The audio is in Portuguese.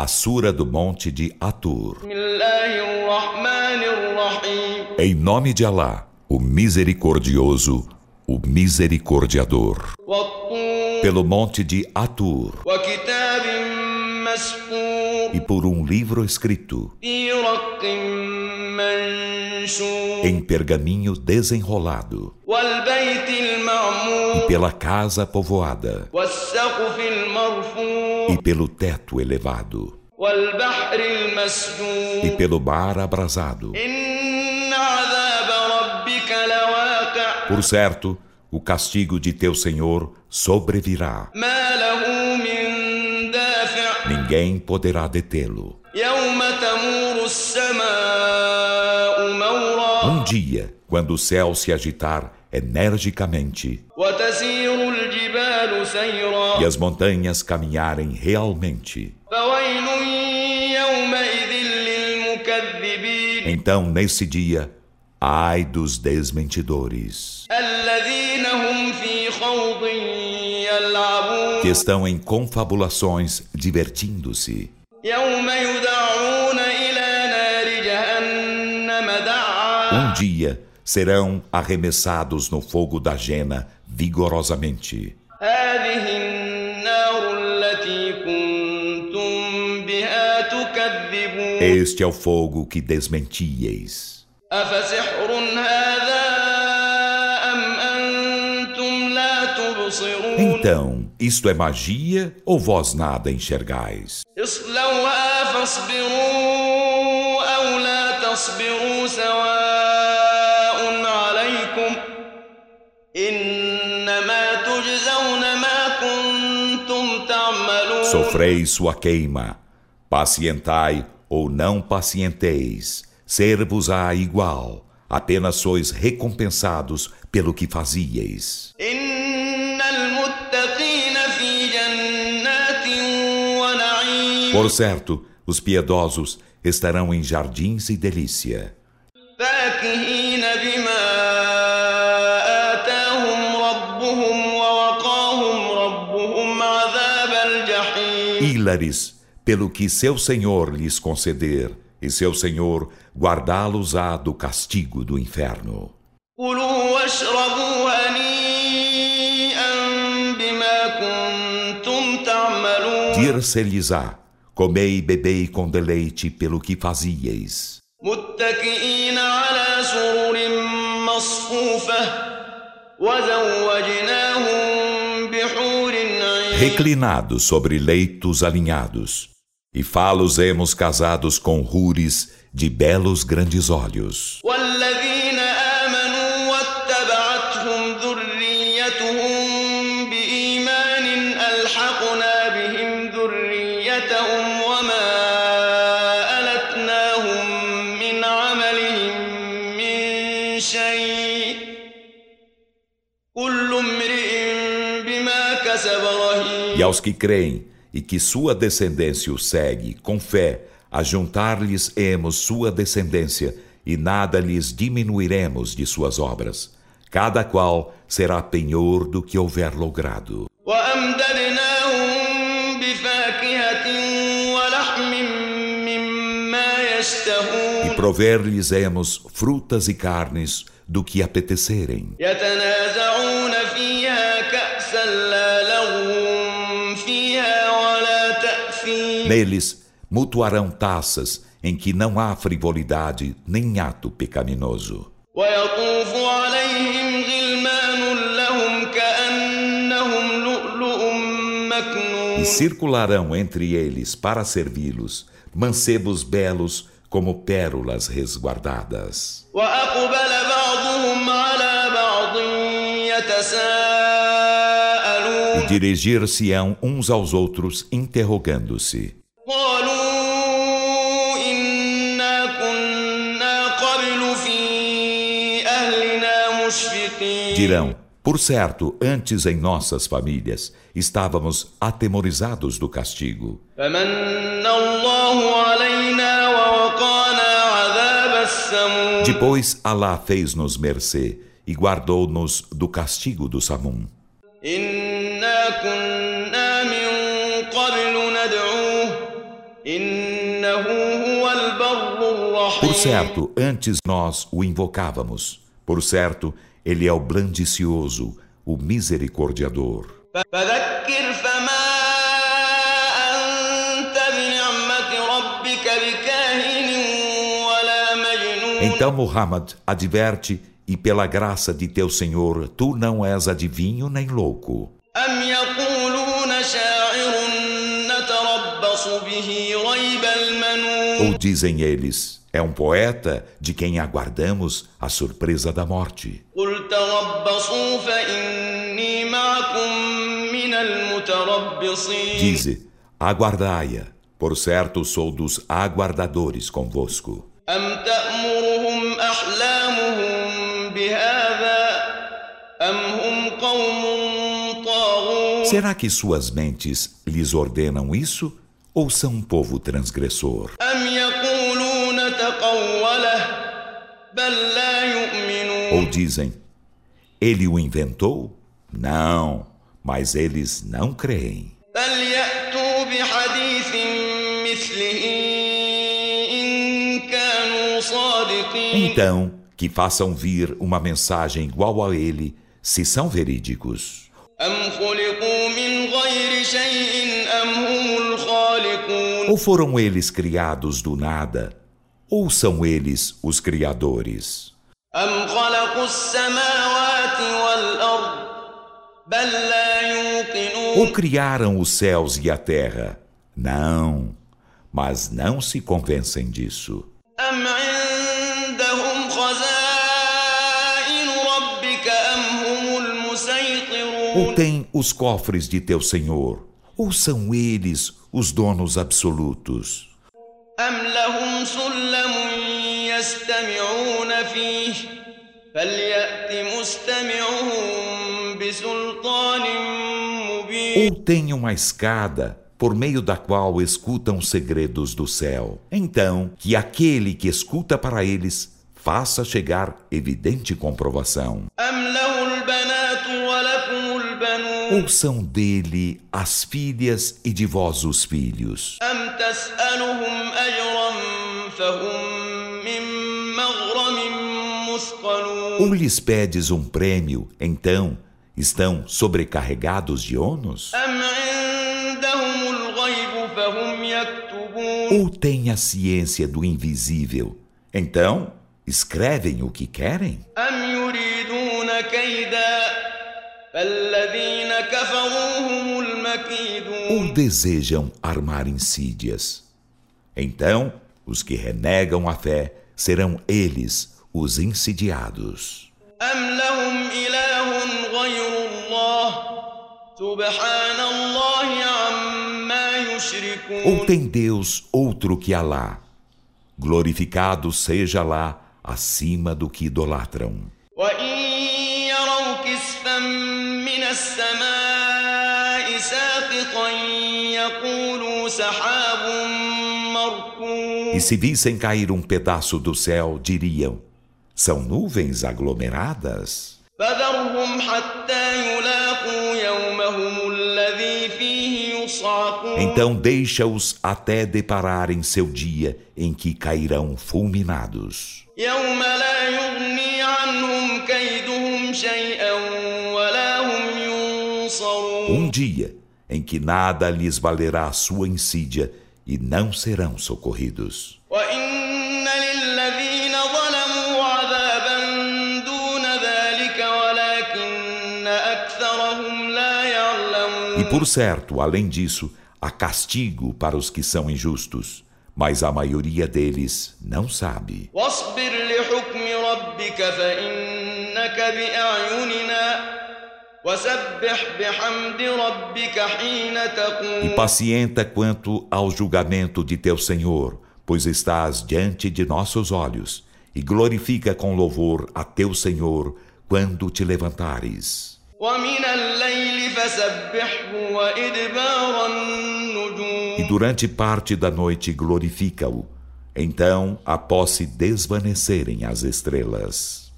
a Sura do Monte de Atur. Em nome de Alá, o Misericordioso, o Misericordiador. Pelo Monte de Atur. E por um livro escrito. Em pergaminho desenrolado. E pela casa povoada pelo teto elevado, e pelo mar abrasado. Por certo, o castigo de teu Senhor sobrevirá. Ninguém poderá detê-lo. Um dia, quando o céu se agitar energicamente, e as montanhas caminharem realmente. Então, nesse dia, ai dos desmentidores que estão em confabulações divertindo-se. Um dia serão arremessados no fogo da jena vigorosamente. هذه النار التي كنتم بها تكذبون Este é o fogo que desmentieis. أفسحر هذا أم أنتم لا تبصرون Então, isto é magia ou vós nada enxergais? اصلوها فاصبروا أو لا تصبروا سواء Sofrei sua queima, pacientai ou não pacienteis, ser-vos-á igual, apenas sois recompensados pelo que fazieis. Por certo, os piedosos estarão em jardins e delícia. عذاب الجحيم ílares pelo que seu Senhor lhes conceder, e seu Senhor guardá-los-á do castigo do inferno. كلوا واشربوا هنيئا بما كنتم تعملون Dir-se-lhes-á, comei e bebei com deleite pelo que fazieis. متكئين على سرر مصفوفة وزوجناهم بحور عين reclinados sobre leitos alinhados, e falos hemos casados com rures de belos grandes olhos. والذين آمنوا e aos que creem e que sua descendência o segue com fé, ajuntar-lhes emos sua descendência e nada lhes diminuiremos de suas obras. Cada qual será penhor do que houver logrado. E prover-lhes-emos frutas e carnes do que apetecerem. Neles mutuarão taças em que não há frivolidade nem ato pecaminoso. E circularão entre eles para servi-los mancebos belos como pérolas resguardadas. E dirigir-se-ão uns aos outros interrogando-se. Dirão: Por certo, antes em nossas famílias estávamos atemorizados do castigo. Depois Allah fez-nos mercê e guardou-nos do castigo do Samum. Por certo, antes nós o invocávamos. Por certo, ele é o blandicioso, o misericordiador. Então Muhammad adverte e pela graça de teu Senhor, tu não és adivinho nem louco. Ou dizem eles, é um poeta de quem aguardamos a surpresa da morte. Dize, aguardai-a. Por certo, sou dos aguardadores convosco. Será que suas mentes lhes ordenam isso? Ou são um povo transgressor? Ou dizem, ele o inventou? Não, mas eles não creem. Então, que façam vir uma mensagem igual a ele, se são verídicos. Ou foram eles criados do nada? ou são eles os criadores? Ou criaram os céus e a terra? Não, mas não se convencem disso. Ou têm os cofres de teu Senhor? Ou são eles os donos absolutos? يستمعون فيه فليأت مستمعهم بسلطان مبين Ou têm uma escada por meio da qual escutam os segredos do céu? Então, que aquele que escuta para eles faça chegar evidente comprovação. أم له البنات ولكم البنون Ou são dele as filhas e de vós os filhos? ou lhes pedes um prêmio, então estão sobrecarregados de ônus? Ou têm a ciência do invisível, então escrevem o que querem? Ou desejam armar insídias? Então, os que renegam a fé serão eles os insidiados. Ou tem Deus outro que Alá? Glorificado seja Alá acima do que idolatram. E se vissem cair um pedaço do céu, diriam: são nuvens aglomeradas. Então deixa-os até depararem seu dia em que cairão fulminados. Um dia em que nada lhes valerá sua insídia e não serão socorridos. por certo, além disso, há castigo para os que são injustos, mas a maioria deles não sabe. واصبر لحكم ربك فإنك بأعيننا وسبح بحمد ربك حين E تقوم pacienta quanto ao julgamento de teu Senhor, pois estás diante de nossos olhos, e glorifica com louvor a teu Senhor quando te levantares. ومن الليل فسبحه وإدبار النجوم e durante parte da noite glorifica-o. Então, após se desvanecerem as estrelas.